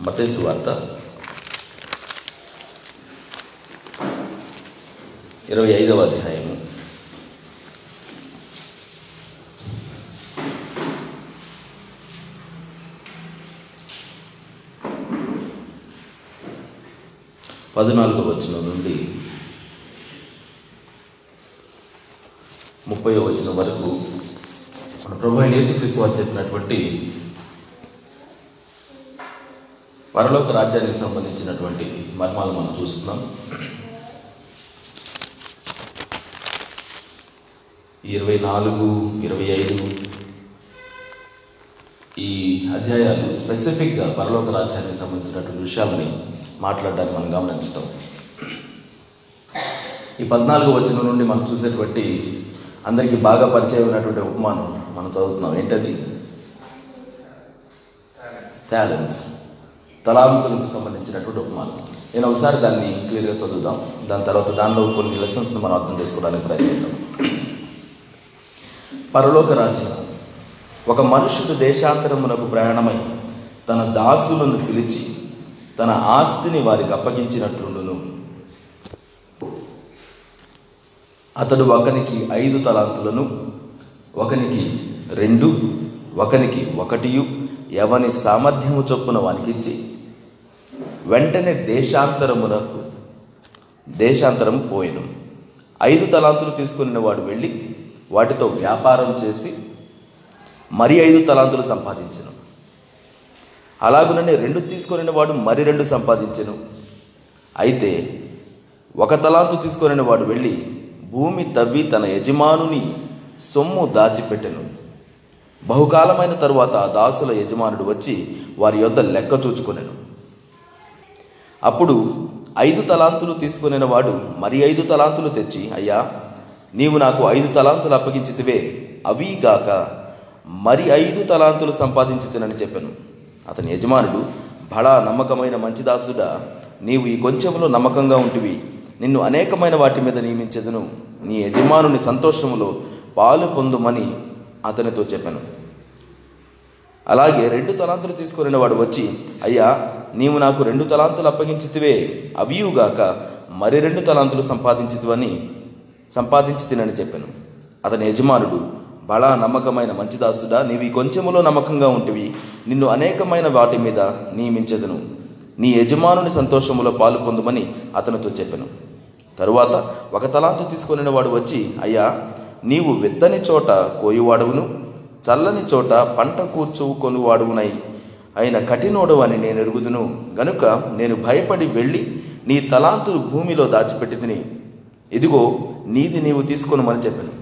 మతేసు వార్త ఇరవై ఐదవ అధ్యాయము. పద్నాలుగు వచనం నుండి ముప్పై వచనం వరకు మన ప్రభు యేసుక్రీస్తు వారు చెప్పినటువంటి పరలోక రాజ్యానికి సంబంధించినటువంటి మర్మాలు మనం చూస్తున్నాం. ఇరవై నాలుగు ఇరవై ఐదు ఈ అధ్యాయాలు స్పెసిఫిక్గా పరలోక రాజ్యానికి సంబంధించినటువంటి విషయాలని మాట్లాడడానికి మనం గమనించటం. ఈ పద్నాలుగు వచనం నుండి మనం చూసేటువంటి అందరికీ బాగా పరిచయం ఉన్నటువంటి ఉపమానం మనం చదువుతున్నాం. ఏంటది? టాలెంట్స్ తలాంతులకు సంబంధించినటువంటి ఉపమానం. నేను ఒకసారి దాన్ని క్లియర్గా చదువుదాం. దాని తర్వాత దానిలో కొన్ని లెసన్స్ని మనం అర్థం చేసుకోవడానికి ప్రయత్నిద్దాం. పరలోక రాజ్యం. ఒక మనుషుడు దేశాంతరమునకు ప్రయాణమై తన దాసులను పిలిచి తన ఆస్తిని వారికి అప్పగించినట్లుండును. అతడు ఒకనికి ఐదు తలాంతులను ఒకనికి రెండు ఒకనికి ఒకటియు ఎవని సామర్థ్యము చొప్పున వానికిచ్చి వెంటనే దేశాంతరమునకు దేశాంతరం పోయెను. ఐదు తలాంతులు తీసుకుని వాడు వెళ్ళి వాటితో వ్యాపారం చేసి మరి ఐదు తలాంతులు సంపాదించను. అలాగుననే రెండు తీసుకొని వాడు మరి రెండు సంపాదించను. అయితే ఒక తలాంతు తీసుకొని వాడు వెళ్ళి భూమి తవ్వి తన యజమానుని సొమ్ము దాచిపెట్టెను. బహుకాలమైన తరువాత ఆ దాసుల యజమానుడు వచ్చి వారి యొద్ద లెక్క చూచుకొనెను. అప్పుడు ఐదు తలాంతులు తీసుకునే వాడు మరి ఐదు తలాంతులు తెచ్చి అయ్యా నీవు నాకు ఐదు తలాంతులు అప్పగించితివే అవి గాక మరి ఐదు తలాంతులు సంపాదించుతునని చెప్పాను. అతని యజమానుడు బడా నమ్మకమైన మంచిదాసుడా నీవు ఈ కొంచెంలో నమ్మకంగా ఉంటివి. నిన్ను అనేకమైన వాటి మీద నియమించదును. నీ యజమానుని సంతోషములో పాలు పొందుమని అతనితో చెప్పాను. అలాగే రెండు తలాంతులు తీసుకుని వాడు వచ్చి అయ్యా నీవు నాకు రెండు తలాంతులు అప్పగించితివే అవియుగాక మరి రెండు తలాంతులు సంపాదించితివని సంపాదించి తినని చెప్పాను. అతని యజమానుడు బలా నమ్మకమైన మంచిదాసుడా నీవి కొంచెములో నమ్మకంగా ఉంటివి. నిన్ను అనేకమైన వాటి మీద నియమించదును. నీ యజమానుని సంతోషములో పాలు పొందమని అతనితో చెప్పాను. తరువాత ఒక తలాంతు తీసుకుని వాడు వచ్చి అయ్యా నీవు విత్తని చోట కోయువాడవును చల్లని చోట పంట కూర్చు కొనువాడునై అయిన కఠినోడు అని నేను ఎరుగుదును. గనుక నేను భయపడి వెళ్ళి నీ తలాంతులు భూమిలో దాచిపెట్టి తిని. ఇదిగో నీది నీవు తీసుకొనుమని చెప్పాను.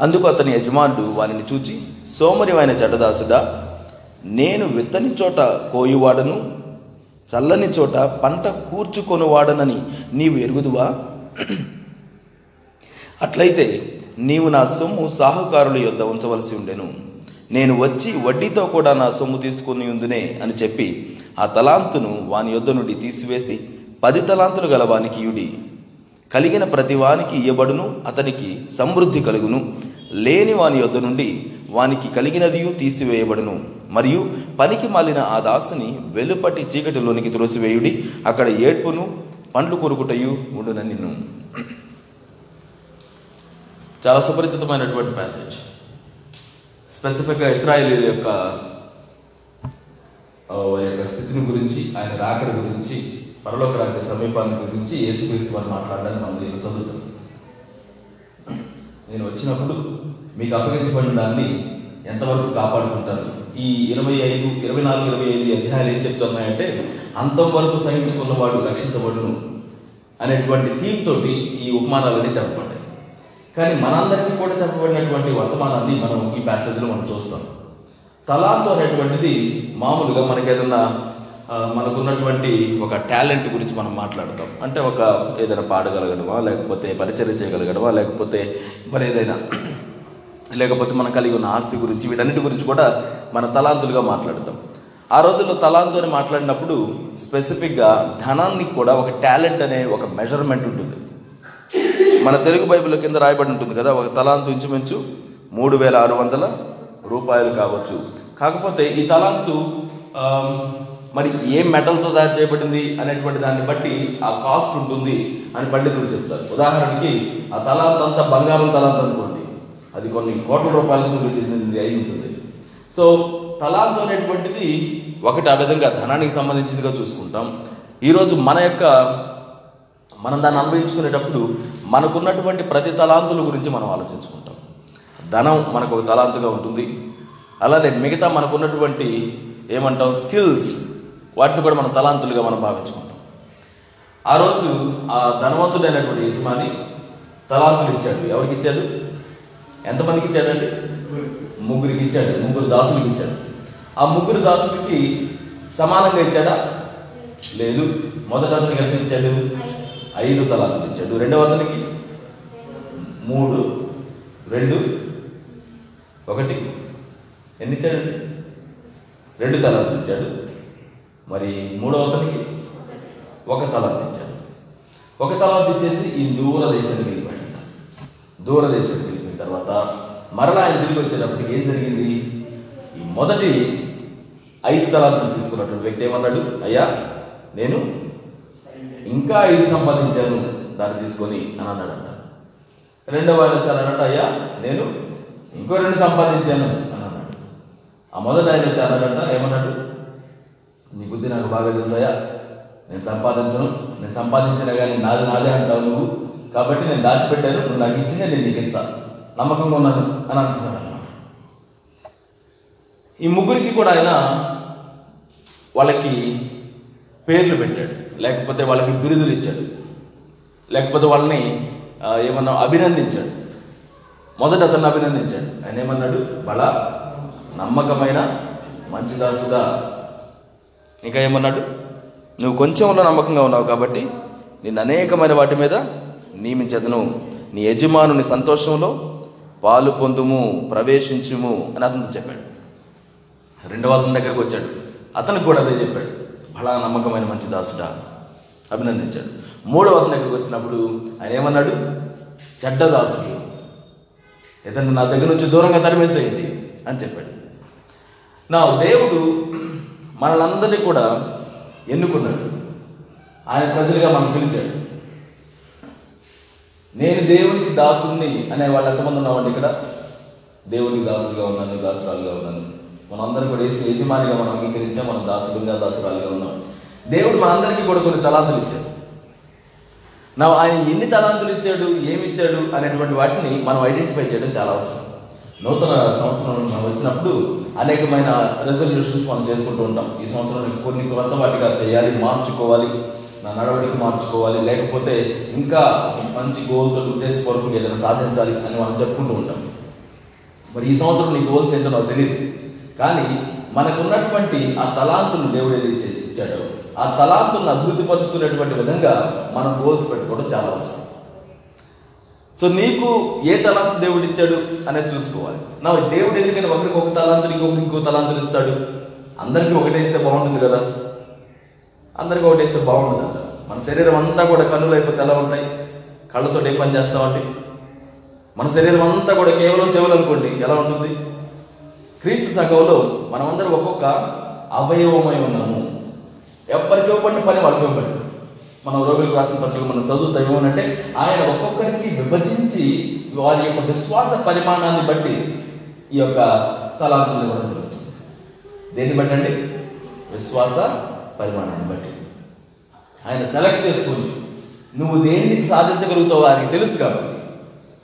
అందుకు అతని యజమానుడు వానిని చూచి సోమరివైన జడదాసుడా నేను విత్తని చోట కోయువాడను చల్లని చోట పంట కూర్చుకొనువాడనని నీవు ఎరుగుదువా? అట్లయితే నీవు నా సొమ్ము సాహుకారుల యొద్ద ఉంచవలసి ఉండెను. నేను వచ్చి వడ్డీతో కూడా నా సొమ్ము తీసుకుని ఉందునే అని చెప్పి ఆ తలాంతును వాని యొద్ద నుండి తీసివేసి పది తలాంతులు గల వానికి ఇయుడి. కలిగిన ప్రతి వానికి ఇయ్యబడును అతనికి సమృద్ధి కలుగును. లేని వాని యొద్ద నుండి వానికి కలిగినదియు తీసివేయబడును. మరియు పనికి మాలిన ఆ దాసుని వెలుపటి చీకటిలోనికి త్రోసివేయుడి అక్కడ ఏడ్పును పండ్లు కొరుకుటయు ఉండునని నిన్ను చాలా సుపరిచితమైనటువంటి ప్యాసేజ్ స్పెసిఫిక్గా ఇస్రాయేల్ యొక్క వారి యొక్క స్థితిని గురించి ఆయన రాకడ గురించి పరలోక రాజ్య సమీపాన్ని గురించి యేసుక్రీస్తు వారు మాట్లాడడానికి మనం నేను చదువుతాం. నేను వచ్చినప్పుడు మీకు అప్పగించబడిన దాన్ని ఎంతవరకు కాపాడుకుంటారు? ఈ ఇరవై ఐదు ఇరవై నాలుగు ఇరవై ఐదు అధ్యాయాలు ఏం చెప్తున్నాయంటే అంతవరకు సహించుకున్నవాడు రక్షించబడును అనేటువంటి థీమ్ తోటి ఈ ఉపమానాలన్నీ చెప్పబడ్డాయి. కానీ మనందరికీ కూడా చెప్పబడినటువంటి వర్తమానాన్ని మనం ఈ ప్యాసేజ్లో మనం చూస్తాం. తలాంతు అనేటువంటిది మామూలుగా మనకి ఏదన్నా మనకున్నటువంటి ఒక టాలెంట్ గురించి మనం మాట్లాడతాం. అంటే ఒక ఏదైనా పాడగలగడమా లేకపోతే పరిచర్య చేయగలగడమా లేకపోతే మరి ఏదైనా లేకపోతే మనం కలిగి ఉన్న ఆస్తి గురించి వీటన్నిటి గురించి కూడా మన తలాంతులుగా మాట్లాడతాం. ఆ రోజుల్లో తలాంతు అని మాట్లాడినప్పుడు స్పెసిఫిక్గా ధనాన్ని కూడా ఒక టాలెంట్ అనే ఒక మెజర్మెంట్ ఉంటుంది. మన తెలుగు బైబిల్ కింద రాయబడి ఉంటుంది కదా ఒక తలాంతు ఇంచుమించు మూడు వేల ఆరు వందల రూపాయలు కావచ్చు. కాకపోతే ఈ తలాంతు మరి ఏ మెటల్తో తయారు చేయబడింది అనేటువంటి దాన్ని బట్టి ఆ కాస్ట్ ఉంటుంది అని పండితులు చెప్తారు. ఉదాహరణకి ఆ తలాంత్ అంతా బంగారం తలాంత్ అనుకోండి. అది కొన్ని కోట్ల రూపాయలకు చెందింది అయి ఉంటుంది. సో తలాంత్ అనేటువంటిది ఒకటి ఆ విధంగా ధనానికి సంబంధించిందిగా చూసుకుంటాం. ఈరోజు మన యొక్క మనం దాన్ని అనుభవించుకునేటప్పుడు మనకున్నటువంటి ప్రతి తలాంతుల గురించి మనం ఆలోచించుకుంటాం. ధనం మనకు ఒక తలాంతుగా ఉంటుంది. అలానే మిగతా మనకున్నటువంటి ఏమంటాం స్కిల్స్ వాటిని కూడా మనం తలాంతులుగా మనం భావించుకుంటాం. ఆ రోజు ఆ ధనవంతుడైనటువంటి యజమాని తలాంతులు ఇచ్చాడు. ఎవరికి ఇచ్చాడు? ఎంతమందికి ఇచ్చాడండి? ముగ్గురికి ఇచ్చాడు. ముగ్గురు దాసులకి ఇచ్చాడు. ఆ ముగ్గురు దాసులకి సమానంగా ఇచ్చాడా? లేదు. మొదట అతనికి ఎంత ఇచ్చాడు? ఐదు తలాంతులు ఇచ్చాడు. రెండవ అతనికి? మూడు. రెండు. ఒకటి. ఎన్ని ఇచ్చాడండి రెండు తలాంతులు ఇచ్చాడు. మరి మూడవ అతనికి? ఒక తలాంత్ ఇచ్చాడు. ఒక తలాంత్ ఇచ్చేసి ఈ దూర దేశానికి వెళ్ళిపోయాడు. దూర దేశానికి వెళ్ళిపోయిన తర్వాత మరలా ఆయన తిరిగి వచ్చేటప్పటికి ఏం జరిగింది? ఈ మొదటి ఐదు తలాంతులు తీసుకున్నటువంటి వ్యక్తి ఏమన్నాడు? అయ్యా నేను ఇంకా ఇది సంపాదించాను. దాన్ని తీసుకొని అని అన్నాడంట. రెండవ ఆయన వచ్చానంట అయ్యా నేను ఇంకో రెండు సంపాదించాను అని అన్నాడు ఆ మొదట ఆయన వచ్చి అన్నాడంట ఏమన్నాడు? నీ బుద్ధి నాకు బాగా తెలుసాయా నేను సంపాదించను. నేను సంపాదించిన కానీ నాది నాదే అంటావు నువ్వు. కాబట్టి నేను దాచిపెట్టాను. నువ్వు నాకు ఇచ్చిందే నేను నీకు ఇస్తాను నమ్మకంగా ఉన్నాను అని అనుకున్నాడు అనమాట ఈ ముగ్గురికి కూడా ఆయన వాళ్ళకి పేర్లు పెట్టాడు. లేకపోతే వాళ్ళకి బిరుదులు ఇచ్చాడు. లేకపోతే వాళ్ళని ఏమన్నా అభినందించాడు. మొదట అతన్ని అభినందించాడు. ఆయన ఏమన్నాడు? బల నమ్మకమైన మంచి దాసుగా ఇంకా ఏమన్నాడు? నువ్వు కొంచెంలో నమ్మకంగా ఉన్నావు కాబట్టి నేను అనేకమైన వాటి మీద నియమించదును. నీ యజమానుని సంతోషంలో పాలు పొందుము ప్రవేశించుము అని అతనితో చెప్పాడు. రెండవ అతని దగ్గరకు వచ్చాడు. అతనికి కూడా అదే చెప్పాడు. బలా నమ్మకమైన మంచి దాసుడా. అభినందించాడు. మూడవ అతని వచ్చినప్పుడు ఆయన ఏమన్నాడు? చెడ్డ దాసుడు ఇతను నా దగ్గర నుంచి దూరంగా తరిమేసేయండి అని చెప్పాడు. నా దేవుడు మనలందరినీ కూడా ఎన్నుకున్నాడు. ఆయన ప్రజలుగా మనం పిలిచాడు. నేను దేవునికి దాసుని అనే వాళ్ళు ఎంతమంది ఉన్నామండి ఇక్కడ? దేవునికి దాసుగా ఉన్నాను దాసురాలుగా ఉన్నాను. మనందరం కూడా వేసి యజమానిగా మనం అంగీకరించాం మనం దాసులుగా దాసురాలుగా ఉన్నాం. దేవుడు మనందరికీ కూడా కొన్ని తలాంతులు ఇచ్చాడు. నా ఆయన ఎన్ని తలాంతులు ఇచ్చాడు ఏమి ఇచ్చాడు అనేటువంటి వాటిని మనం ఐడెంటిఫై చేయడం చాలా అవసరం. నూతన సంవత్సరం మనం వచ్చినప్పుడు అనేకమైన రెజల్యూషన్స్ మనం చేసుకుంటూ ఉంటాం. ఈ సంవత్సరం కొన్ని కొంత వాటిగా చేయాలి మార్చుకోవాలి నా నడవడికి మార్చుకోవాలి లేకపోతే ఇంకా మంచి గోల్తో ఉద్దేశపూర్వకంగా ఏదైనా సాధించాలి అని మనం చెప్పుకుంటూ ఉంటాం. మరి ఈ సంవత్సరం నీ గోల్స్ ఏంటో నాకు తెలియదు కానీ మనకున్నటువంటి ఆ తలాంతులు దేవుడు ఏది ఇచ్చాడో. ఆ తలాంతులను అభివృద్ధి పరుచుకునేటువంటి విధంగా మనం గోల్స్ పెట్టుకోవడం చాలా అవసరం. సో నీకు ఏ తలాంతు దేవుడు ఇచ్చాడు అనేది చూసుకోవాలి. నా దేవుడు ఎందుకని ఒకరికి ఒక తలాంతులు ఇంకొకరికి ఇంకో తలాంతులు ఇస్తాడు? అందరికీ ఒకటే ఇస్తే బాగుంటుంది కదా? అందరికీ ఒకటే ఇస్తే బాగుండదంట మన శరీరం అంతా కూడా కన్నులు అయిపోతే ఎలా ఉంటాయి? కళ్ళతో ఏం పని చేస్తామండి మన శరీరం అంతా కూడా కేవలం చెవులు అనుకోండి ఎలా ఉంటుంది? క్రీస్తు సగంలో మనమందరం ఒక్కొక్క అవయవమై ఉన్నాము. ఎవరికి ఇవ్వబడిన పని వాళ్ళకి ఇవ్వబడి మన రోగులకు రాసిన పత్రికలు మనం చదువుతాం ఏమనంటే ఆయన ఒక్కొక్కరికి విభజించి వారి యొక్క విశ్వాస పరిమాణాన్ని బట్టి ఈ యొక్క తలాంతులు ఇవ్వడం జరుగుతుంది. దేన్ని బట్టి అండి? విశ్వాస పరిమాణాన్ని బట్టి. ఆయన సెలెక్ట్ చేసుకొని నువ్వు దేన్ని సాధించగలుగుతావు ఆయనకి తెలుసు కాబట్టి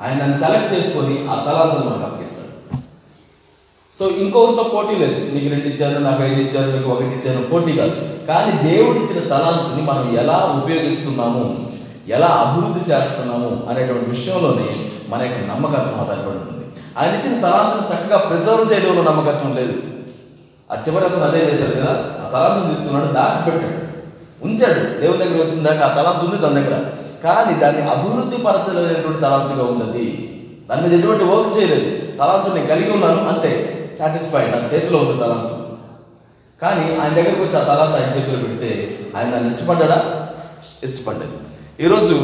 ఆయన నన్ను సెలెక్ట్ చేసుకొని ఆ తలాంతులు మనకు అప్పగిస్తాడు. సో ఇంకొకరితో పోటీ లేదు. నీకు రెండు ఇచ్చాను నాకు ఐదు ఇచ్చాను నీకు ఒకటి ఇచ్చాను పోటీ కాదు. కానీ దేవుడిచ్చిన తలాంతుని మనం ఎలా ఉపయోగిస్తున్నాము? ఎలా అభివృద్ధి చేస్తున్నాము? అనేటువంటి విషయంలోనే మన యొక్క నమ్మకత్వం ఆధారపడి ఉంటుంది ఆయన ఇచ్చిన తలాంతుని చక్కగా ప్రిజర్వ్ చేయడంలో నమ్మకత్వం లేదు. ఆ చివరి అతను అదే చేశాడు కదా? ఆ తలాంతుని తీసుకున్నాడు దాచిపెట్టాడు. ఉంచాడు. దేవుని దగ్గర వచ్చిన దాకా ఆ తలాంతు ఉంది తన దగ్గర. కానీ దాన్ని అభివృద్ధి పరచలేనటువంటి తలాంతుగా ఉన్నది. దాని మీద ఎటువంటి వర్క్ చేయలేదు. తలాంతుని కలిగి ఉన్నాను అంతే. సాటిస్ఫైడ్ నా చేతిలో ఉంది తలాంతు. కానీ ఆయన దగ్గరకు వచ్చి ఆ తలాంతు ఆయన చేతిలో పెడితే ఆయన దాన్ని ఇష్టపడ్డా ఇష్టపడ్డాడు. ఈరోజు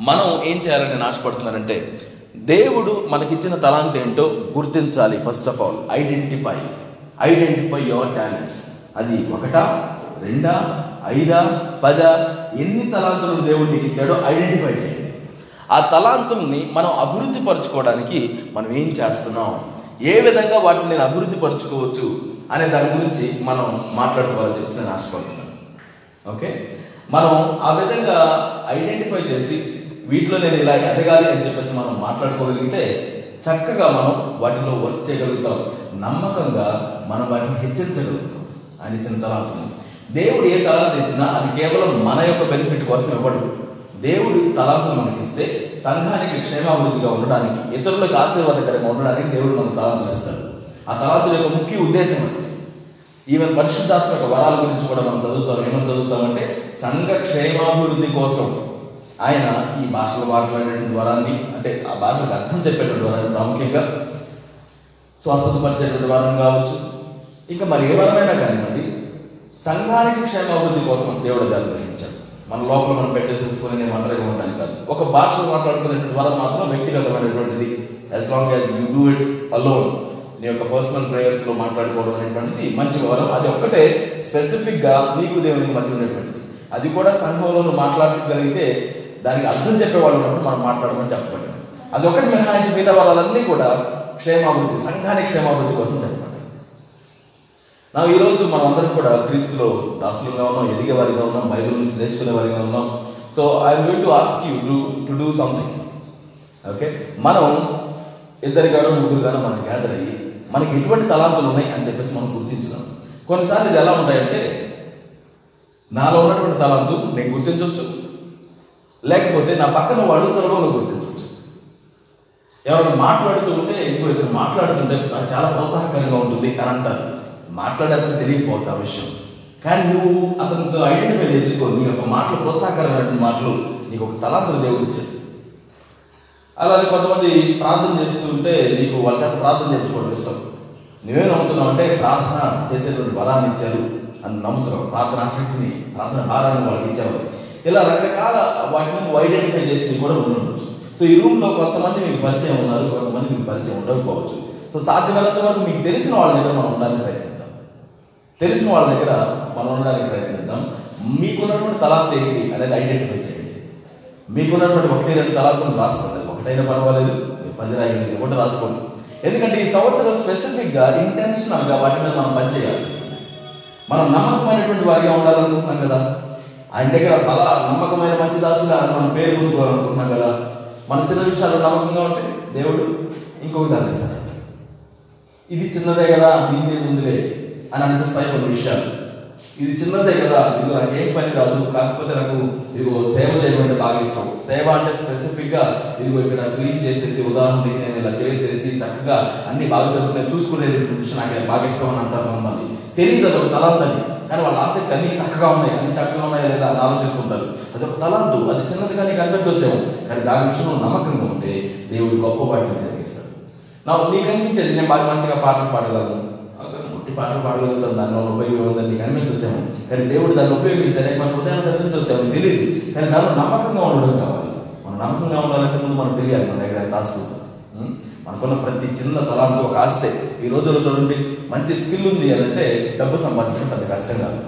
మనం ఏం చేయాలని నేను ఆశపడుతున్నానంటే దేవుడు మనకిచ్చిన తలాంత్ ఏంటో గుర్తించాలి first of all identify identify your talents అది ఒకటా రెండా ఐదా పద? ఎన్ని తలాంతులను దేవుడు నీకు ఇచ్చాడో ఐడెంటిఫై చేయండి. ఆ తలాంతుల్ని మనం అభివృద్ధి పరచుకోవడానికి మనం ఏం చేస్తున్నాం? ఏ విధంగా వాటిని నేను అభివృద్ధి పరచుకోవచ్చు? అనే దాని గురించి మనం మాట్లాడుకోవాలని చెప్పేసి నేను ఆశపడుతున్నాను. ఓకే? మనం ఆ విధంగా ఐడెంటిఫై చేసి వీటిలో నేను ఇలా ఎదగాలి అని చెప్పేసి మనం మాట్లాడుకోగలిగితే చక్కగా మనం వాటిలో వర్క్ చేయగలుగుతాం. నమ్మకంగా మనం వాటిని హెచ్చరించగలుగుతాం. అని ఇచ్చిన తలాంతుని దేవుడు ఏ తలాంత ఇచ్చినా అది కేవలం మన యొక్క బెనిఫిట్ కోసం ఇవ్వడు. దేవుడు తలాంతులు మనకి ఇస్తే సంఘానికి క్షేమాభివృద్ధిగా ఉండడానికి ఇతరులకు ఆశీర్వాదకరంగా ఉండడానికి దేవుడు మనకు తలాంతులు ఇస్తాడు. ఆ తలాంతుల యొక్క ముఖ్య ఉద్దేశం అది. ఈవెన్ పరిశుద్ధాత్మక వరాల గురించి కూడా మనం చదువుతాం. ఏమని చదువుతామంటే సంఘ క్షేమాభివృద్ధి కోసం ఆయన ఈ భాషలో మాట్లాడేటువంటి వరాన్ని అంటే ఆ భాషకు అర్థం చెప్పేటువంటి వరాన్ని ప్రాముఖ్యంగా స్వస్థతపరిచేటువంటి వరం కావచ్చు. ఇంకా మరి ఏ వరమైనా కానివ్వండి సంఘానికి క్షేమాభివృద్ధి కోసం దేవుడు దాన్ని గ్రహించాడు మన లోపల మనం పెట్టేసేసుకొని నేను ఒంటరిగా ఉండడానికి కాదు. ఒక భాషలో మాట్లాడుకునేటువంటి వరం మాత్రం వ్యక్తిగతమైనటువంటిది. As long as you do it alone నీ యొక్క పర్సనల్ ప్రేయర్స్లో మాట్లాడుకోవడం అనేటువంటిది మంచి వరం. అది ఒక్కటే స్పెసిఫిక్గా నీకు దేవునికి మధ్య ఉండేటువంటిది. అది కూడా సంఘంలో మాట్లాడగలిగితే దానికి అర్థం చెప్పేవాళ్ళు ఉన్నప్పుడు మనం మాట్లాడమని చెప్పబడింది అది ఒకటి మినహాయించి మిగతా వాళ్ళన్నీ కూడా క్షేమాభివృద్ధి సంఘానికి క్షేమాభివృద్ధి కోసం చెప్పండి నా ఈరోజు మనం అందరం కూడా క్రీస్తులో దాసులుగా ఉన్నాం ఎదిగే వారిగా ఉన్నాం బైబిల్ నుంచి నేర్చుకునే వారిగా ఉన్నాం. So I'm going to ask you to to do something okay మనం ఇద్దరు గాను ముగ్గురు గాను మనం గ్యాదర్ అయ్యి మనకి ఎటువంటి తలాంతులు ఉన్నాయి అని చెప్పేసి మనం గుర్తించుదాం కొన్నిసార్లు ఇది ఎలా ఉంటాయంటే నాలో ఉన్నటువంటి తలాంతు నేను గుర్తించవచ్చు లేకపోతే నా పక్కన వాళ్ళు సులభంగా గుర్తించవచ్చు ఎవరైనా మాట్లాడుతూ ఉంటే ఇంకో ఇద్దరు మాట్లాడుతుంటే చాలా ప్రోత్సాహకరంగా ఉంటుంది అని అంటారు. మాట్లాడే అతను తెలియకపోవచ్చు ఆ విషయం. కానీ నువ్వు అతనితో ఐడెంటిఫై చేసుకో నీ యొక్క మాటలు ప్రోత్సాహకరమైనటువంటి మాటలు నీకు ఒక తలాంతులు దేవుడు ఇచ్చాడు అలాగే కొంతమంది ప్రార్థన చేస్తుంటే నీకు వాళ్ళ చేత ప్రార్థన చేయించుకోవడం ఇష్టం. నువ్వే నమ్ముతున్నావు అంటే ప్రార్థన చేసేటువంటి బలాన్ని ఇచ్చారు అని నమ్ముతున్నావు. ప్రార్థన ఆసక్తిని ప్రార్థన భారాన్ని వాళ్ళకి ఇచ్చారు ఇలా రకరకాల వాటిని నువ్వు ఐడెంటిఫై చేసి కూడా ఉండొచ్చు. సో ఈ రూమ్లో కొంతమంది మీకు పరిచయం ఉన్నారు కొంతమంది మీకు పరిచయం ఉండకపోవచ్చు. సో సాధ్యమైనంత వరకు మీకు తెలిసిన వాళ్ళ దగ్గర మనం ఉండడానికి ప్రయత్నిద్దాం. తెలిసిన వాళ్ళ దగ్గర మనం ఉండడానికి ప్రయత్నిద్దాం. మీకున్నటువంటి తలాంత ఏంటి అనేది ఐడెంటిఫై చేయండి. మీకున్నటువంటి ఒకటి రెండు తలాంతులు రాసుకోండి. ఒకటైనా పర్వాలేదు. పది రాయండి ఒకటి రాసుకోండి. ఎందుకంటే ఈ సంవత్సరం స్పెసిఫిక్గా ఇంటెన్షనల్గా వాటి మీద మనం పనిచేయాల్సి మనం నమ్మకమైనటువంటి వారిగా ఉండాలనుకుంటున్నాం కదా. ఆయన దగ్గర అలా నమ్మకమైన మంచి దాసుగా మనం పేరు పొందుకోవాలనుకుంటున్నాం కదా. మన చిన్న విషయాలు నమ్మకంగా ఉంటే దేవుడు ఇంకొక దాన్ని ఇది చిన్నదే కదా దీని ముందులే అని అనిపిస్తాయి కొన్ని విషయాలు. ఇది చిన్నదే కదా ఇది నాకు ఏం పని రాదు కాకపోతే నాకు ఇదిగో సేవ చేయమంటే అంటే బాగా ఇష్టం. సేవ అంటే స్పెసిఫిక్గా ఇదిగో ఇక్కడ క్లీన్ చేసేసి ఉదాహరణకి నేను ఇలా చేసేసి చక్కగా అన్ని బాగా జరుగుతున్నాయి చూసుకునే విషయం నాకు బాగా ఇష్టం అని అంటారు మమ్మల్ని. తెలియదు అదొక ఒక కానీ వాళ్ళ ఆసక్తి అన్ని చక్కగా ఉన్నాయి అన్ని చక్కగా ఉన్నాయా లేదా అని ఆలోచిస్తుంటారు. అది ఒక తలాంతు. అది చిన్నది కానీ కనిపించవచ్చేమో కానీ దాని విషయంలో నమ్మకంగా ఉంటే దేవుడు గొప్ప వాటిని జరిగిస్తాడు. నా నీకు అనిపించేది? నేను బాగా మంచిగా పాటలు పాడగలను. ఈ పాటలు పాడగలుగుతాం దానిలో ఉపయోగం ఉందని మేము అనిపించవచ్చాము కానీ దేవుడు దాన్ని ఉపయోగించాలి మన హృదయాన్ని వచ్చాము తెలియదు కానీ దానిలో నమ్మకంగా ఉండడం కావాలి. మనం నమ్మకంగా ఉండాలంటే ముందు మనకు తెలియాలి మన దగ్గర ఆస్తి మనకున్న ప్రతి చిన్న తలాంతో ఒక ఆస్తే. ఈ రోజుల్లో చూడండి మంచి స్కిల్ ఉంది అని అంటే డబ్బు సంపాదించడం పెద్ద కష్టం కాదు.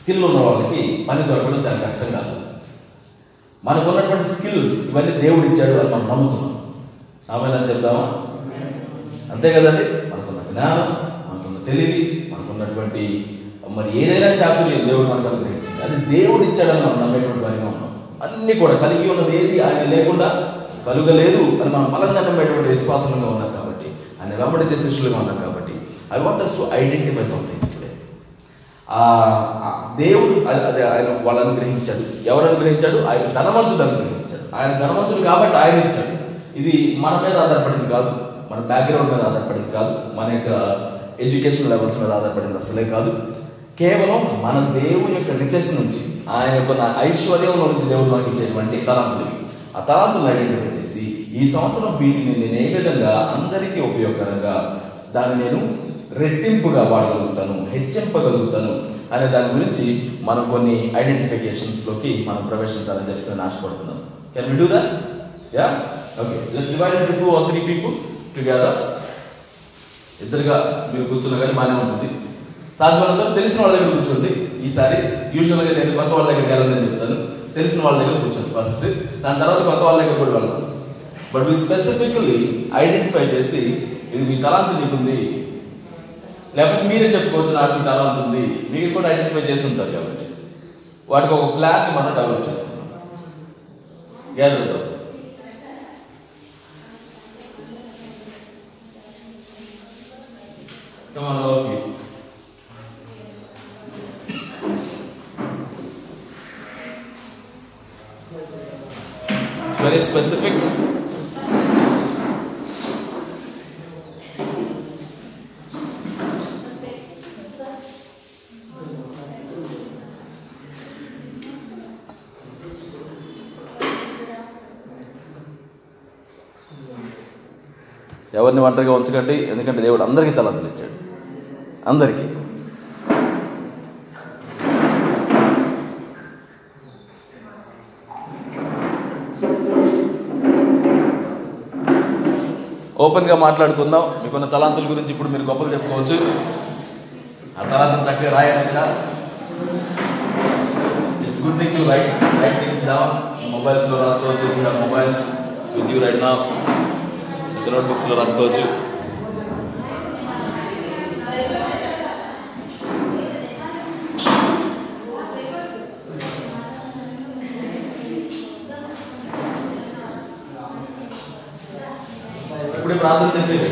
స్కిల్ ఉన్న వాళ్ళకి పని దొరకడం చాలా కష్టం కాదు. మనకు ఉన్నటువంటి స్కిల్స్ ఇవన్నీ దేవుడు ఇచ్చాడు అని మనం నమ్ముతున్నాం. ఆమె చెప్దామా? అంతే కదండి. మనకున్న జ్ఞానం. తెలివి మనకున్నటువంటి మరి ఏదైనా చాతుర్యం దేవుడు మనకు అనుగ్రహించింది అది దేవుడు ఇచ్చాడని మనం నమ్మేటువంటి వారిగా ఉన్నాం. అన్ని కూడా కలిగి ఉన్నది ఏది? ఆయన లేకుండా కలుగలేదు అని మనం బలంగా నమ్మేటువంటి విశ్వాసంగా ఉన్నాం కాబట్టి. ఆయన వెంబడించే శిష్యులుగా ఉన్నాం కాబట్టి. I want us to identify somethings దేవుడు అది ఆయన వాళ్ళు అనుగ్రహించాడు. ఎవరు అనుగ్రహించాడు? ఆయన ధనవంతుడు అనుగ్రహించాడు. ఆయన ధనవంతుడు కాబట్టి ఆయన ఇచ్చాడు. ఇది మన మీద ఆధారపడింది కాదు. మన బ్యాక్గ్రౌండ్ మీద ఆధారపడింది కాదు. మన యొక్క ఎడ్యుకేషన్ లెవెల్స్ మీద ఆధారపడింది అసలే కాదు. కేవలం మన దేవుని యొక్క రిచెస్ నుంచి ఆయన యొక్క నా ఐశ్వర్యంలో నుంచి దేవుడు మనకి ఇచ్చేటువంటి తలాంతులు ఆ తలాంతులు ఐడెంటిఫై చేసి ఈ సంవత్సరం వీటిని నేను ఏ విధంగా అందరికీ ఉపయోగకరంగా దాన్ని నేను రెట్టింపుగా వాడగలుగుతాను హెచ్చింపగలుగుతాను అనే దాని గురించి మనం కొన్ని ఐడెంటిఫికేషన్స్లోకి మనం ప్రవేశించాలని చెప్పి నేను ఆశపడుతున్నాను. Can we do that yeah okay let's divide into two or three people together ఇద్దరుగా మీరు కూర్చున్నా కానీ బాగానే ఉంటుంది. సాధ్యమైనంత తెలిసిన వాళ్ళ దగ్గర కూర్చోండి. ఈసారి యూజువల్గా నేను కొత్త వాళ్ళ దగ్గరికి వెళ్ళాలని చెప్తాను. తెలిసిన వాళ్ళ దగ్గర కూర్చోండి ఫస్ట్ దాని తర్వాత కొత్త వాళ్ళ దగ్గర కూడా వెళ్దాం. బట్ మీ స్పెసిఫిక్లీ ఐడెంటిఫై చేసి ఇది మీ తలాంతి నీకుంది. లేకపోతే మీరే చెప్పుకోవచ్చు నాకు మీ తలాంతి ఉంది. మీరు కూడా ఐడెంటిఫై చేసి ఉంటారు కాబట్టి. వాటికి ఒక ప్లాన్ మనం డెవలప్ చేసుకున్నాం gather Come on, all of you. It's very specific. ఎవరిని ఒంటరిగా ఉంచకండి ఎందుకంటే దేవుడు అందరికీ తలంతులు ఇచ్చాడు అందరికీ. ఓపెన్గా మాట్లాడుకుందాం. మీకున్న తలాంతుల గురించి ఇప్పుడు మీరు గొప్పలు చెప్పుకోవచ్చు. ఆ తలాంతం చక్కగా రాయండి ఇక్కడ it's good thing to write write things down మొబైల్స్లో రాసుకోవచ్చు. మొబైల్స్ విత్ యూ రైట్ నా నోట్బుక్స్లో రాసుకోవచ్చు ఇప్పుడే ప్రార్థన చేసేవి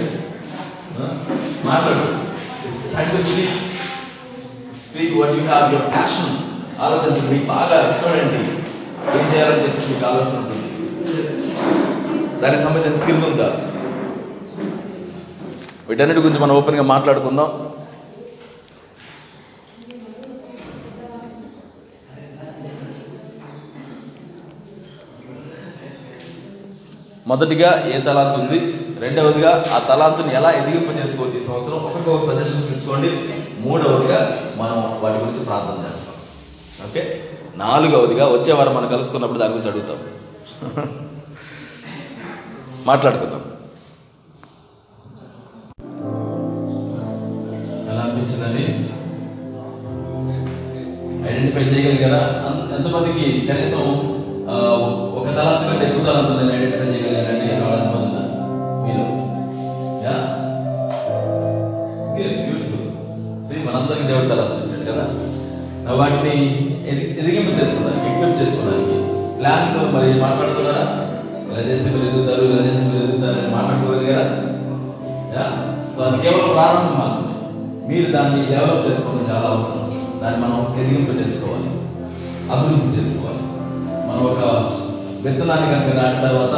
మాట్లాడు time to speak speak what you have your passion ఆలోచించండి మీకు బాగా ఇష్టం ఏంటి ఏం చేయాలని చెప్పి మీకు ఆలోచన ఉంటుంది దానికి సంబంధించిన స్కిల్ ఉందా వీటన్నిటి గురించి మనం ఓపెన్గా మాట్లాడుకుందాం. మొదటిగా ఏ తలాంత్ ఉంది? రెండవదిగా ఆ తలాంతుని ఎలా ఎదిగింప చేసుకోవచ్చు ఈ సంవత్సరం? ఒకరికొక సజెషన్స్ ఇచ్చుకోండి మూడవదిగా మనం వాటి గురించి ప్రార్థన చేస్తాం. ఓకే? నాలుగవదిగా వచ్చే వారం మనం కలుసుకున్నప్పుడు దాని గురించి అడుగుతాం. మాట్లాడుకుందాం. ఐడెంటిఫై చేయగలిగారా? ఎంతమందికి కనీసం ఒక తలాంతి కంటే ఎక్కువ తలాంత నేను ఐడెంటిఫై చేయగలిగానండి ఎవరు ఎంతమంది మీరు? బ్యూటిఫుల్ సీ మనందరికీ దేవుడు తలాంత ఇచ్చాడు కదా? వాటిని ఎది ఎదిగింపు చేసుకోవడానికి ఎక్విప్ చేసుకోవడానికి ప్లాన్ మరి మాట్లాడుతున్నారా? ఇలా చేస్తే మీరు ఎదుగుతారు ఇలా చేస్తే మీరు ఎదుగుతారు అని మాట్లాడుకోగలిగారా? సో అది కేవలం ప్రారంభం మాత్రమే. మీరు దాన్ని డెవలప్ చేసుకోవడం చాలా అవసరం. దాన్ని మనం ఎదిగింపు చేసుకోవాలి అభివృద్ధి చేసుకోవాలి. మనం ఒక విత్తనాన్ని కనుక నాటిన తర్వాత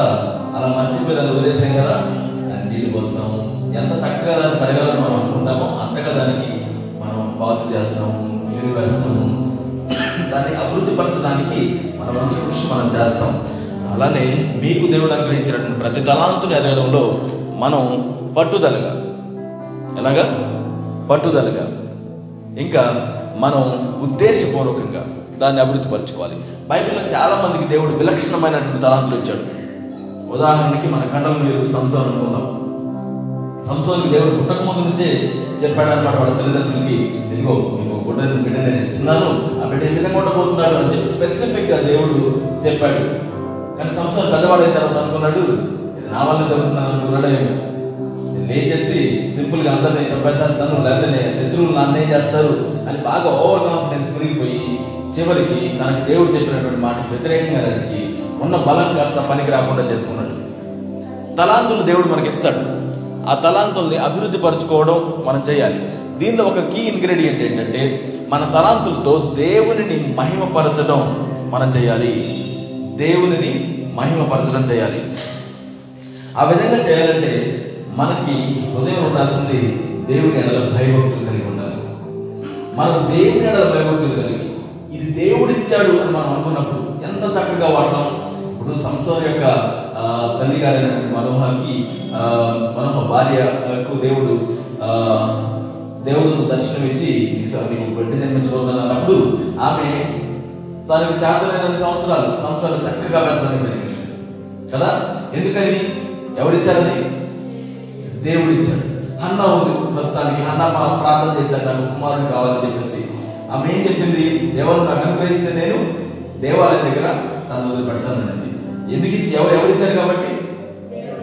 అలా మర్చిపోయి దాన్ని వదిలేసాం కదా దాన్ని నీళ్ళు పోస్తాము. ఎంత చక్కగా దాన్ని పెరగాలని మనం అనుకుంటామో అంతగా దానికి మనం పాలు చేస్తాము నీరు వేస్తాము. దాన్ని అభివృద్ధి పరచడానికి మనం వంతు కృషి మనం చేస్తాం. అలానే మీకు దేవుడు అనుగ్రహించినటువంటి ప్రతి తలాంతుని ఎదగడంలో మనం పట్టుదలగా. ఎలాగా? పట్టుదలగా. ఇంకా మనం ఉద్దేశపూర్వకంగా దాన్ని అభివృద్ధి పరచుకోవాలి. బైబిల్లో చాలా మందికి దేవుడు విలక్షణమైనటువంటి తలాంతులు ఇచ్చాడు. ఉదాహరణకి మన కండలు మీరు సంసారం అనుకుందాం. సంసోనికి దేవుడు పుట్టక ముందు నుంచే చెప్పాడు అనమాట వాళ్ళ తల్లిదండ్రులకి ఇదిగో మీకు ఒక బిడ్డ నేను ఇస్తున్నాను. ఆ బిడ్డ ఏ విధంగా ఉండబోతున్నాడు? అని చెప్పి స్పెసిఫిక్గా దేవుడు చెప్పాడు. కానీ సంసారం పెద్దవాడైన తర్వాత అనుకున్నాడు ఇది నా వల్ల జరుగుతున్నాను అనుకున్నాడు ఏమో. లేచేసి సింపుల్గా నేను చంపేసేస్తాను? లేకపోతే శత్రువులు నన్ను ఏం చేస్తారు? అని బాగా ఓవర్ కాన్ఫిడెన్స్ మునిగిపోయి చివరికి తనకు దేవుడు చెప్పినటువంటి మాట వ్యతిరేకంగా నడిచి ఉన్న బలం కాస్త పనికి రాకుండా చేసుకున్నాడు. తలాంతులు దేవుడు మనకి ఇస్తాడు ఆ తలాంతుల్ని అభివృద్ధి పరచుకోవడం మనం చేయాలి. దీనిలో ఒక కీ ఇంగ్రీడియంట్ ఏంటంటే మన తలాంతులతో దేవునిని మహిమపరచడం మనం చేయాలి. దేవునిని మహిమపరచడం చేయాలి. ఆ విధంగా చేయాలంటే మనకి హృదయం ఉండాల్సింది దేవుని ఎడల భయభక్తులు కలిగి ఉండాలి. మనం దేవుని ఎడల భయభక్తులు కలిగి ఇది దేవుడిచ్చాడు అని మనం అనుకున్నప్పుడు ఎంత చక్కగా వాడతాం. ఇప్పుడు సంసం యొక్క తల్లి గారైనటువంటి మనోహర్కి ఆ, మనోహ భార్యకు దేవుడు ఆ, దేవుడు దర్శనం ఇచ్చి "నీకు స- నీకు బిడ్డ జన్మించబోతున్నాను అన్నప్పుడు ఆమె తనకు చేతనైన సంవత్సరాలు సంవత్సరాలు చక్కగా పెంచడానికి ప్రయత్నించింది. కదా? ఎందుకని? ఎవరిచ్చారని? దేవుడు ఇచ్చాడు హన్న ఉంది ప్రస్తుతానికి. హన్న మా- ప్రార్థన చేశాడు. నాకు కుమారుడు కావాలని చెప్పేసి. ఆమె ఏం చెప్పింది? దేవుడు నాకు అనుగ్రహిస్తే నేను దేవాలయం దగ్గర తను వదిలిపెడతానండి ఎందుకు? ఇది ఎవరు ఎవరిచ్చారు కాబట్టి?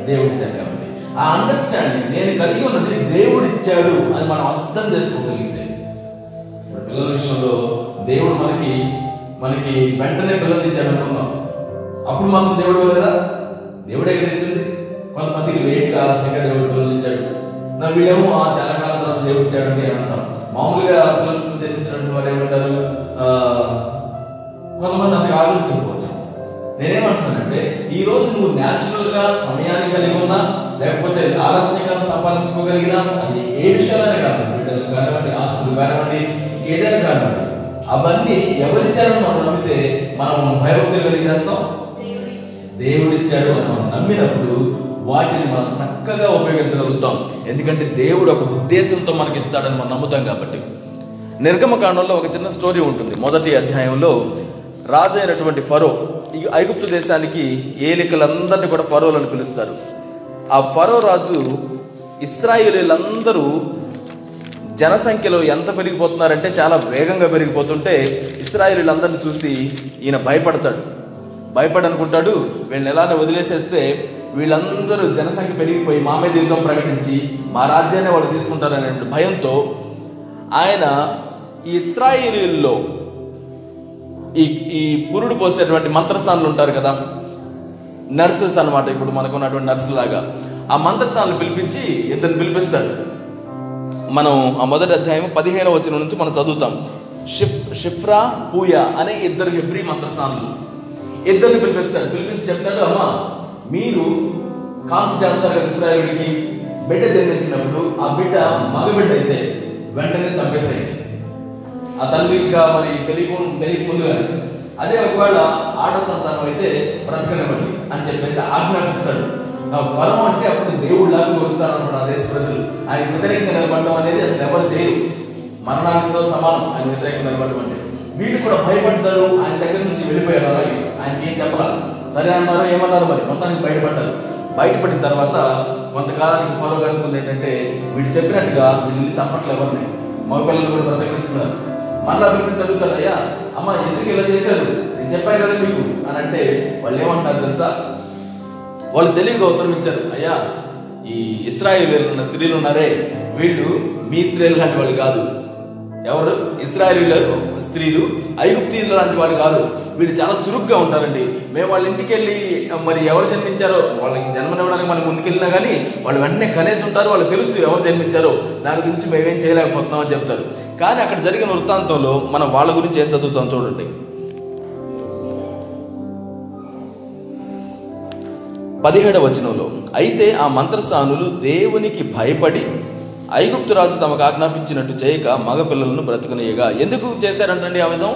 దేవుడు ఇచ్చాడు కాబట్టి. ఆ అండర్స్టాండింగ్ నేను కలిగి ఉన్నది దేవుడు ఇచ్చాడు అని మనం అర్థం చేసుకోగలిగితే. ఇప్పుడు పిల్లల విషయంలో దేవుడు మనకి మనకి వెంటనే పిల్లలు ఇచ్చాడు అనుకున్నాం అప్పుడు మాత్రం దేవుడు లేదా దేవుడు ఎక్కడ ఇచ్చింది? కొంతమందికి లేట్గా ఆలస్యంగా దేవుడు పిల్లలు ఇచ్చాడు నా వీళ్ళేమో ఆ చాలా కాలం తర్వాత దేవుడు ఇచ్చాడు అని అంటాం. మామూలుగా పిల్లలకు జన్మించినటువంటి వారు ఏమంటారు? ఆ, కొంతమంది అంతగా ఆలోచించకపోవచ్చు నేనేమంటున్నానంటే ఈ రోజు నువ్వు న్యాచురల్గా సమయాన్ని కలిగి ఉన్నా లేకపోతే ఆలస్యంగా సంపాదించుకోగలిగినా అది ఏ విషయాలైనా కాదు. బిడ్డలు కానివ్వండి ఆస్తులు కానివ్వండి ఇంకేదైనా కానివ్వండి. అవన్నీ ఎవరిచ్చారని మనం నమ్మితే మనం భయభక్తులు కలిగి చేస్తాం? దేవుడిచ్చాడు అని మనం నమ్మినప్పుడు వాటిని మనం చక్కగా ఉపయోగించగలుగుతాం. ఎందుకంటే దేవుడు ఒక ఉద్దేశంతో మనకి ఇస్తాడని మనం నమ్ముతాం కాబట్టి. నిర్గమకాండంలో ఒక చిన్న స్టోరీ ఉంటుంది. మొదటి అధ్యాయంలో రాజు అయినటువంటి ఫరో ఈ ఐగుప్తు దేశానికి ఏలికలందరినీ కూడా ఫరోలని పిలుస్తారు. ఆ ఫరో రాజు ఇస్రాయిలీలందరూ జనసంఖ్యలో ఎంత పెరిగిపోతున్నారంటే చాలా వేగంగా పెరిగిపోతుంటే ఇస్రాయిలీలందరిని చూసి ఈయన భయపడతాడు. భయపడనుకుంటాడు వీళ్ళని ఎలానే వదిలేసేస్తే వీళ్ళందరూ జనసంఖ్య పెరిగిపోయి మా మీద యుద్ధం ప్రకటించి మా రాజ్యాన్ని వాళ్ళు తీసుకుంటారనే భయంతో ఆయన ఈ ఇస్రాయేలీల్లో ఈ ఈ పురుడు పోసేటువంటి మంత్రస్థానులు ఉంటారు కదా నర్సెస్ అనమాట ఇప్పుడు మనకు ఉన్నటువంటి నర్సు లాగా. ఆ మంత్రస్థానాలు పిలిపించి ఇద్దరిని పిలిపిస్తాడు మనం ఆ మొదటి అధ్యాయం పదిహేను వచ్చిన నుంచి మనం చదువుతాం. షిఫ్ షిఫ్రా పూయా అనే ఇద్దరు హెబ్రి మంత్రస్థానులు ఇద్దరిని పిలిపిస్తాడు పిలిపించి చెప్తాడు అమ్మా మీరు కాపు చేస్తారు కదా బిడ్డ జన్మించినప్పుడు ఆ బిడ్డ మగబిడ్డ అయితే వెంటనే చంపేసేయండి. ఆ తల్లి ఇంకా మరి తెలియకు తెలియక ముందుగానే అదే ఒకవేళ ఆట సంతానం అయితే బ్రతకనివ్వండి అని చెప్పేసి ఆజ్ఞాపిస్తాడు. ఆ అంటే అప్పుడు దేవుళ్ళలాగా కొలుస్తారు అన్నమాట ఆ దేశ ప్రజలు. ఆయన వ్యతిరేకంగా నిలబడడం అనేది అసలు ఎవరు చేయరు. మరణాలతో సమానం. ఆయన వ్యతిరేకంగా నిలబడడం అంటే వీళ్ళు కూడా భయపడ్డారు. ఆయన దగ్గర నుంచి వెళ్ళిపోయారు అలాగే ఆయనకి ఏం చెప్పరాదు సరే అన్నారు ఏమన్నారు మరి? మొత్తానికి బయటపడ్డారు. బయటపడిన తర్వాత కొంతకాలానికి ఫాలో కనుకుంది ఏంటంటే వీళ్ళు చెప్పినట్టుగా వీళ్ళు వెళ్ళి చప్పట్లు ఎవరిని. మగపిల్లలు కూడా బ్రతకరిస్తున్నారు మళ్ళా పిలిపించి అడుగుతారు అయ్యా అమ్మ ఎందుకు ఇలా చేశారు? నేను చెప్పాను కదా మీకు. అని అంటే వాళ్ళు ఏమంటారు తెలుసా? వాళ్ళు తెలివిగా ఉత్తరం ఇచ్చారు అయ్యా ఈ ఇస్రాయేల్ ఉన్న స్త్రీలు ఉన్నారే. వీళ్ళు మీ స్త్రీలు లాంటి వాళ్ళు కాదు. ఎవరు? ఇస్రాయలీల స్త్రీలు ఐగుప్తీయుల లాంటి వాళ్ళు కాదు. వీళ్ళు చాలా చురుగ్గా ఉంటారండి. మేము వాళ్ళ ఇంటికి వెళ్ళి మరి ఎవరు జన్మించారో వాళ్ళకి జన్మనివ్వడానికి మనం ముందుకెళ్ళినా కానీ వాళ్ళు వెంటనే కనేసి ఉంటారు. వాళ్ళకి తెలుసు ఎవరు జన్మించారో. దాని గురించి మేమేం చేయలేకపోతున్నామని చెప్తారు. కానీ అక్కడ జరిగిన వృత్తాంతంలో మనం వాళ్ళ గురించి ఏం చదువుతాం చూడండి. పదిహేడవ వచనంలో అయితే ఆ మంత్రసానులు దేవునికి భయపడి ఐగుప్తు రాజు తమకు ఆజ్ఞాపించినట్టు చేయక మగపిల్లలను బ్రతుకునేయగా. ఎందుకు చేశారంటండి ఆ విధం?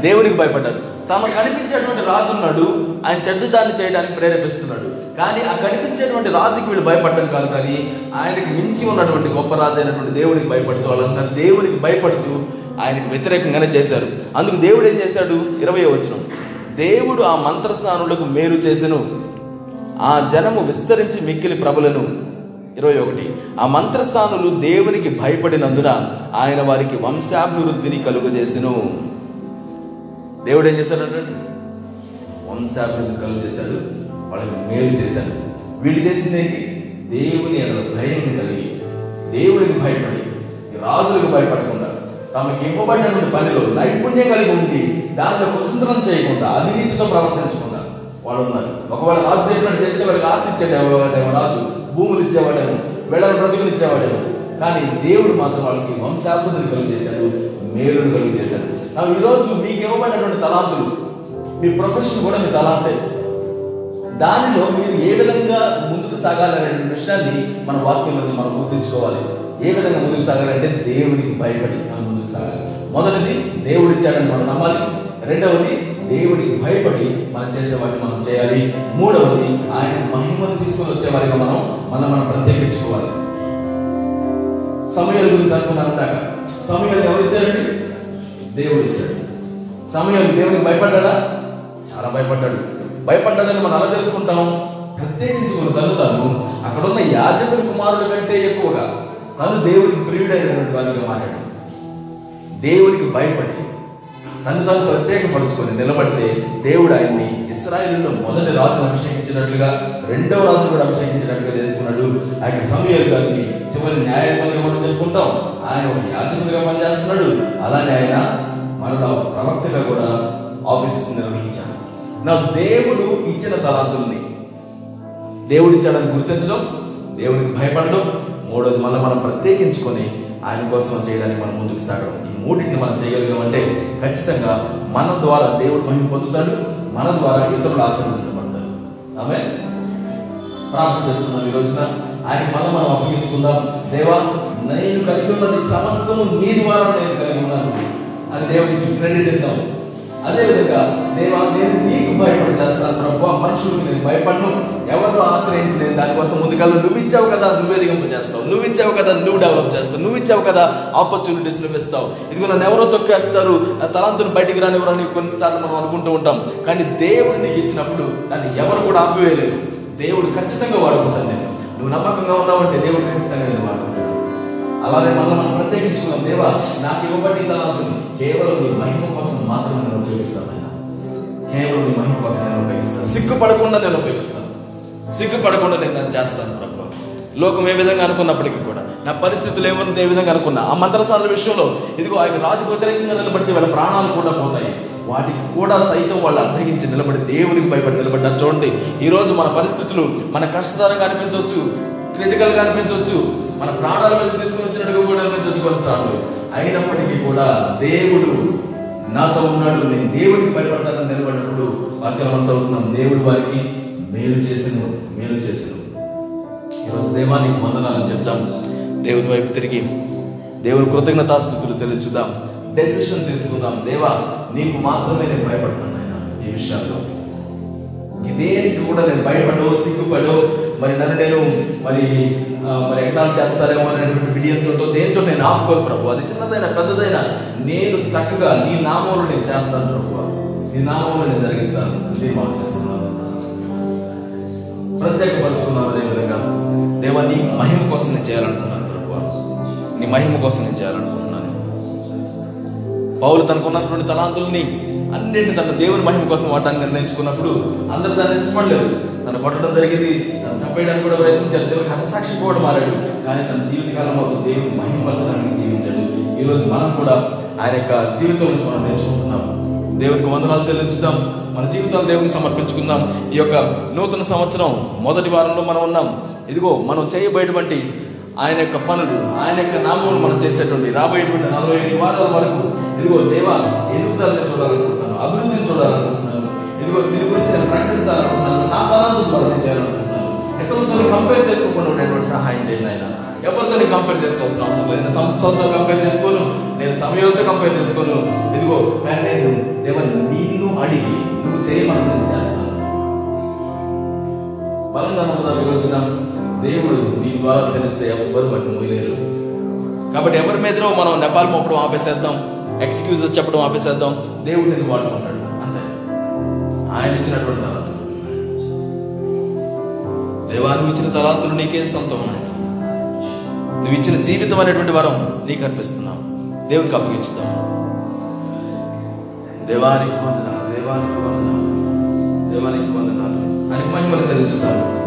దేవునికి భయపడ్డారు. తమకు కనిపించేటువంటి రాజు ఉన్నాడు ఆయన చెడ్డ దాన్ని చేయడానికి ప్రేరేపిస్తున్నాడు. కానీ ఆ కనిపించేటువంటి రాజుకి వీళ్ళు భయపడటం కాదు కానీ ఆయనకి మించి ఉన్నటువంటి గొప్ప రాజు అయినటువంటి దేవునికి భయపడుతూ వాళ్ళంతా దేవునికి భయపడుతూ ఆయనకు వ్యతిరేకంగానే చేశారు. అందుకు దేవుడు ఏం చేశాడు? ఇరవై వచనం. దేవుడు ఆ మంత్రస్థానులకు మేలు చేసెను. ఆ జనము విస్తరించి మిక్కిలి ప్రబలను ఇరవై ఒకటి. ఆ మంత్రస్థానులు దేవునికి భయపడినందున ఆయన వారికి వంశాభివృద్ధిని కలుగజేసెను. దేవుడు ఏం చేశాడు వంశాభివృద్ధి కలుగజేశాడు. వాళ్ళకి మేలు చేశాడు. వీళ్ళు చేసింది ఏంటి? దేవుని భయం కలిగి దేవునికి భయపడి రాజులకు భయపడకుండా తమకి ఇవ్వబడినటువంటి పనిలో నైపుణ్యం కలిగి ఉండి దాంట్లో కుతంత్రం చేయకుండా అవినీతితో ప్రవర్తించకుండా వాళ్ళు ఉన్నారు ఒకవేళ రాజు చెప్పినట్టు చేస్తే వాళ్ళకి ఆస్తి ఇచ్చేటేమో రాజు. భూములు ఇచ్చేవాడేమో వెళ్ళని బ్రతుకులు ఇచ్చేవాడేమో కానీ దేవుడు మాత్రం వాళ్ళకి వంశాభివృద్ధిని కలుగజేశాడు మేలును కలుగజేశాడు. నా ఈరోజు మీకు ఇవ్వబడినటువంటి తలాంతులు మీ ప్రొఫెషన్ కూడా మీ తలాంతే. దానిలో మీరు ఏ విధంగా ముందుకు సాగాలనే విషయాన్ని మన వాక్యం నుంచి మనం గుర్తుంచుకోవాలి. ఏ విధంగా ముందుకు సాగాలంటే దేవునికి భయపడి మనం ముందుకు సాగాలి. మొదటిది దేవుడు ఇచ్చాడని మనం నమ్మాలి. రెండవది దేవునికి భయపడి మనం చేసే వాటిని మనం చేయాలి. మూడవది ఆయన మహిమను తీసుకొని వచ్చే వారికి మనం మనం మనం ప్రత్యేకించుకోవాలి. సమయాల గురించి అనుకున్నాం ఇందాక. సమయాలు ఎవరు ఇచ్చారండి? దేవుడు ఇచ్చాడు. సమయాలు దేవునికి భయపడ్డా చాలా భయపడ్డాడు. భయపడ్డాడని మనం అలా తెలుసుకుంటాం? ప్రత్యేకించుకుని తను తను అక్కడ ఉన్న యాజకుని కుమారుడు కంటే ఎక్కువగా తను దేవుడికి ప్రియుడైనటువంటి వారిగా మారాడు. దేవునికి భయపడి తను తను ప్రత్యేకపరుచుకొని నిలబడితే దేవుడు ఆయన్ని ఇస్రాయిల్లో మొదటి రాజును అభిషేకించినట్లుగా రెండవ రాజు కూడా అభిషేకించినట్లుగా చేసుకున్నాడు. ఆయన సమయాలు గారిని చివరి న్యాయాధిపతిగా మనం చెప్పుకుంటాం. ఆయన ఒక యాచకుడిగా పనిచేస్తున్నాడు. అలానే ఆయన మరలా ప్రవక్తగా కూడా ఆఫీసెస్ నిర్వహించాడు. నా దేవుడు ఇచ్చిన తలాంతుల్ని దేవుడిచ్చాడని గుర్తించడం దేవుడికి భయపడడం మూడోది మళ్ళీ మనం ప్రత్యేకించుకొని ఆయన కోసం చేయడానికి మనం ముందుకు సాగడం. ఈ మూడింటిని మనం చేయగలిగామంటే ఖచ్చితంగా మన ద్వారా దేవుడు మహిమ పొందుతాడు మన ద్వారా ఇతరులు ఆశీర్వదించబడతారు. ఆమె ప్రార్థన చేస్తున్నాం ఈ రోజున. ఆయన మనం మనం అప్పగించుకుందాం. దేవా నేను కలిగి ఉన్నది సమస్తము నీ ద్వారా నేను కలిగి ఉన్నాను. అని దేవుడికి క్రెడిట్ ఇద్దాం. అదేవిధంగా దేవా నేను నీకు భయపడి చేస్తాను ప్రభు. మనుషులకు నేను భయపడను. ఎవరు ఆశ్రయించలేదు దానికోసం ముందుకెళ్ళి నువ్వు ఇచ్చావు కదా నువ్వే దిగింపు చేస్తావు. నువ్వు ఇచ్చావు కదా నువ్వు డెవలప్ చేస్తావు. నువ్వు ఇచ్చావు కదా ఆపర్చునిటీస్ నువ్వు ఇస్తావు. ఇదిగో నన్ను ఎవరో తొక్కేస్తారు. నా తలాంతులు బయటికి రానివ్వరని కొన్నిసార్లు మనం అనుకుంటూ ఉంటాం. కానీ దేవుడు నీకు ఇచ్చినప్పుడు దాన్ని ఎవరు కూడా ఆపివేయలేరు. దేవుడు ఖచ్చితంగా వాడుకుంటాను నేను నువ్వు నమ్మకంగా ఉన్నావంటే దేవుడు ఖచ్చితంగా నేను వాడుకుంటాను అలాగే మనం మనం ప్రత్యేకించుకున్నాం దేవా నాకు ఇవ్వబడి తలాంతులు కేవలం నీ మహిమ కోసం మాత్రమే నేను ఉపయోగిస్తాను ఆయన కేవలం నీ మహిమ కోసం నేను ఉపయోగిస్తాను. సిగ్గుపడకుండా నేను ఉపయోగిస్తాను. సిగ్గుపడకుండా నేను దాన్ని చేస్తాను ప్రభు. లోకం ఏ విధంగా అనుకున్నప్పటికీ కూడా నా పరిస్థితులు ఏమన్నా ఏ విధంగా అనుకున్నా ఆ మంత్రసాల విషయంలో ఇదిగో ఆయన రాజు వ్యతిరేకంగా నిలబడితే వాళ్ళ ప్రాణాలు కూడా పోతాయి. వాటికి కూడా సైతం వాళ్ళు అడ్డగించి నిలబడి దేవునికి భయపడి నిలబడ్డారు. చూడండి ఈరోజు మన పరిస్థితులు మన కష్టతరంగా అనిపించవచ్చు క్రిటికల్గా అనిపించవచ్చు మన ప్రాణాల మీద తీసుకుని వచ్చినట్టుగా కూడా అనిపించవచ్చు కొన్నిసార్లు అయినప్పటికీ కూడా దేవుడు నాతో ఉన్నాడు. నేను దేవుడికి భయపడతానని నిలబడినప్పుడు వాక్యం మనం చదువుతున్నాం. దేవుడు వారికి మేలు చేసిన మేలు చేసిన ఈరోజు దేవానికి వందనాలు చెప్తాం దేవుని వైపు తిరిగి దేవుని కృతజ్ఞతాస్థితులు చెల్లించుదాం. డెసిషన్ తీసుకుందాం. దేవా నీకు మాత్రమే నేను భయపడతాను ఆయన ఈ విషయాల్లో. దేనికి కూడా నేను భయపడో సిగ్గుపడో మరి నన్ను నేను మరి మరి ఎక్కడ చేస్తారేమో అనేటువంటి విడియంతో దేంతో నేను ఆపుకోను ప్రభు. అది చిన్నదైనా పెద్దదైనా నేను చక్కగా నీ నామంలో నేను చేస్తాను ప్రభు. నీ నామంలో నేను జరిగిస్తాను. నిర్మాణం చేస్తున్నాను. ప్రత్యేకపరుచుకున్నాను అదేవిధంగా దేవా నీ మహిమ కోసం నేను చేయాలనుకున్నాను ప్రభు. నీ మహిమ కోసం నేను చేయాలనుకుంటున్నాను. పౌలు తనకున్నటువంటి తలాంతుల్ని అన్నింటిని తన దేవుని మహిమ కోసం వాడడానికి నిర్ణయించుకున్నప్పుడు అందరూ దాన్ని ఇష్టపడలేదు తను కొట్టడం జరిగింది తను చంపేయడానికి కూడా ప్రయత్నించారు చివరికి హతసాక్షి కూడా మారాడు. కానీ తన జీవితకాలం ఒక దేవుని మహిమపరచడానికి జీవించాడు. ఈరోజు మనం కూడా ఆయన యొక్క జీవితం నుంచి మనం నేర్చుకుంటున్నాం. దేవునికి వందనాలు చెల్లించుదాం. మన జీవితాలు దేవునికి సమర్పించుకుందాం. ఈ యొక్క నూతన సంవత్సరం మొదటి వారంలో మనం ఉన్నాం. ఇదిగో మనం చేయబోయేటువంటి ఆయన యొక్క పనులు ఆయన యొక్క నామములు మనం చేసేటువంటి రాబోయేటువంటి నలభై ఐదు వారాల వరకు ఇదిగో దేవా ఎదుగుదలని చూడాలనుకుంటున్నాం. అభివృద్ధి చూడాలనుకుంటున్నాను ఇదిగో మీరు గురించి నేను ప్రకటించాలనుకుంటున్నాను నా తలాంతులు ద్వారా చేయాలనుకుంటున్నాను ఇతరులతో కంపేర్ చేసుకోకుండా ఉండేటువంటి సహాయం చేయండి ఆయన ఎవరితో కంపేర్ చేసుకోవాల్సిన అవసరం లేదు. నేను సంవత్సరంతో కంపేర్ చేసుకోను. నేను సమయంతో కంపేర్ చేసుకోను. ఇదిగో కానీ నేను దేవా నిన్ను అడిగి నువ్వు చేయమని నేను చేస్తాను. బలంగా నమ్ముదా ఈ దేవుడు నీ ద్వారా తెలిస్తే ఎవరు వాటిని మోయలేరు. కాబట్టి ఎవరి మీదనో మనం నెపాల్ మోపడం ఆపేసేద్దాం. ఎక్స్క్యూజెస్ చెప్పడం ఆపేసేద్దాం. దేవుడు నేను వాడుకుంటాడు. అంతే. ఆయన ఇచ్చినటువంటి తలాంతులు. దేవానికి ఇచ్చిన తలాంతులు నీకే సొంతం ఆయన నువ్వు ఇచ్చిన జీవితం అనేటువంటి వరం నీకు అర్పిస్తున్నావు దేవునికి అప్పగించుదాం. దేవానికి వందనాలు దేవానికి వందనాలు దేవానికి వందనాలు. అని మహిమలు చెల్లించుతాను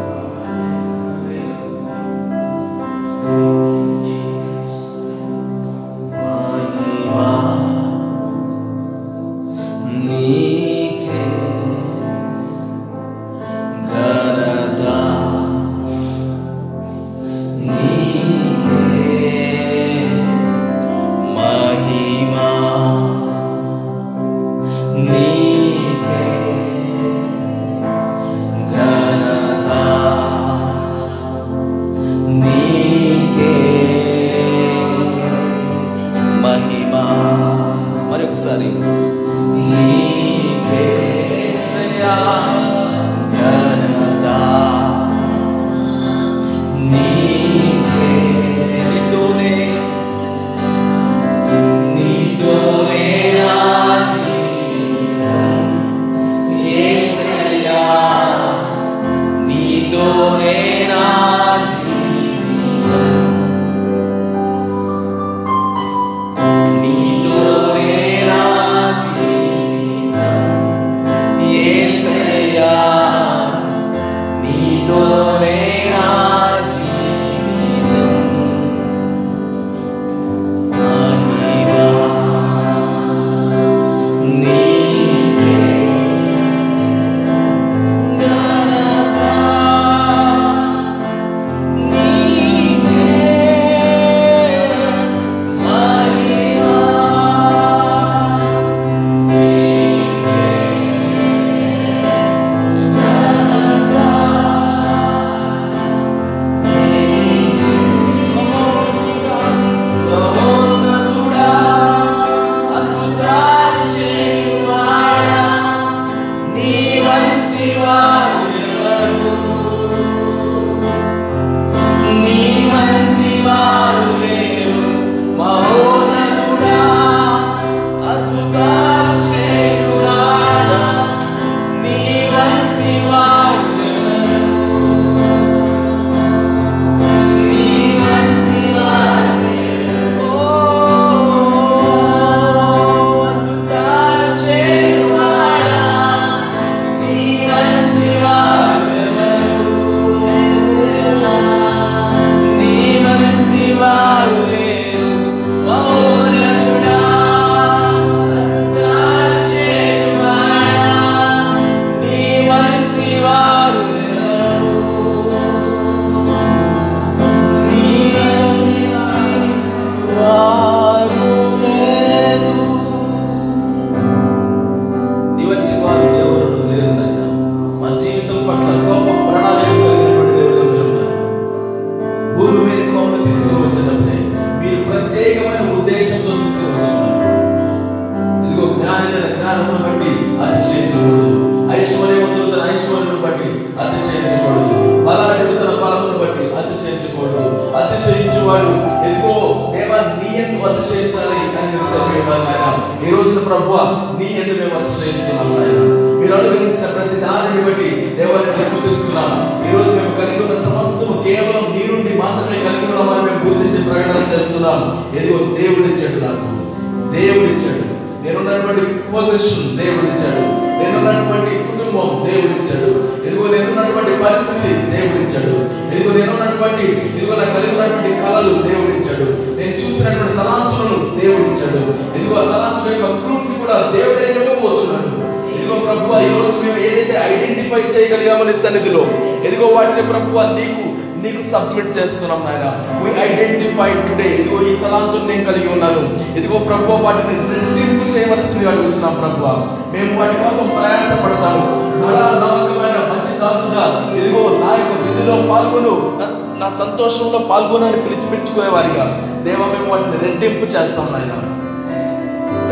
ఐడెంటిఫై చేయగలిగామని సన్నిధిలో ఎదిగో వాటిని ప్రభు నీకు నీకు సబ్మిట్ చేస్తున్నాం నాయన. వి ఐడెంటిఫై టుడే ఇదిగో ఈ తలాంతులు నేను కలిగి ఉన్నాను. ఇదిగో ప్రభు వాటిని రెట్టింపు చేయవలసింది అడుగుతున్నాం ప్రభు మేము వాటి కోసం ప్రయాసపడతాము. బలా నమ్మకమైన మంచి దాసుగా ఇదిగో నా యొక్క విధిలో పాల్గొను. నా- నా సంతోషంలో పాల్గొనని పిలిచి పిలుచుకునే వారిగా. దేవ మేము వాటిని రెట్టింపు చేస్తాం నాయన.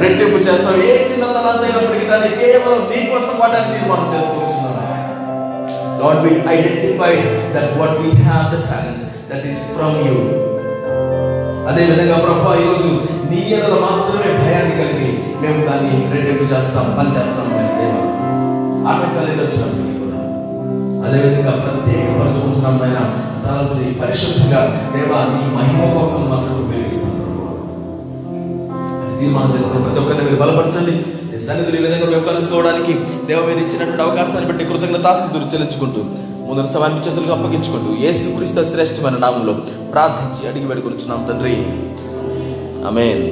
రెట్టింపు చేస్తాం. ఏ చిన్న తలాంత అయినప్పటికీ దాన్ని కేవలం నీ కోసం వాటిని తీర్మానం చేసుకుంటున్నాం Lord, we identified that what we have the talent that is from you. అదేవిధంగా ప్రభా ఈరోజు నీ ఎడల మాత్రమే భయాన్ని కలిగి మేము దాన్ని రెట్టింపు చేస్తాం పనిచేస్తాం దేవ. ఆటంకాలు ఏదో వచ్చినప్పటికీ కూడా అదేవిధంగా ప్రత్యేకపరచుకుంటున్నాం నాయన తలతుని పరిశుద్ధంగా దేవా నీ మహిమ కోసం మాత్రం ఉపయోగిస్తాం ప్రభు. తీర్మానం చేస్తాం ప్రతి ఒక్కరిని మీరు బలపరచండి. నీ సన్నిధిని ఈ విధంగా మేము కలుసుకోవడానికి దేవ మీరు ఇచ్చినటువంటి అవకాశాన్ని బట్టి కృతజ్ఞతాస్థితులు చెల్లించుకుంటూ ముందర సవాన్ని చేతులకు అప్పగించుకుంటూ యేసు క్రీస్తు శ్రేష్టమైన నామంలో ప్రార్థించి అడిగి పెడుకొనిచున్నాం తండ్రి. ఆమెన్.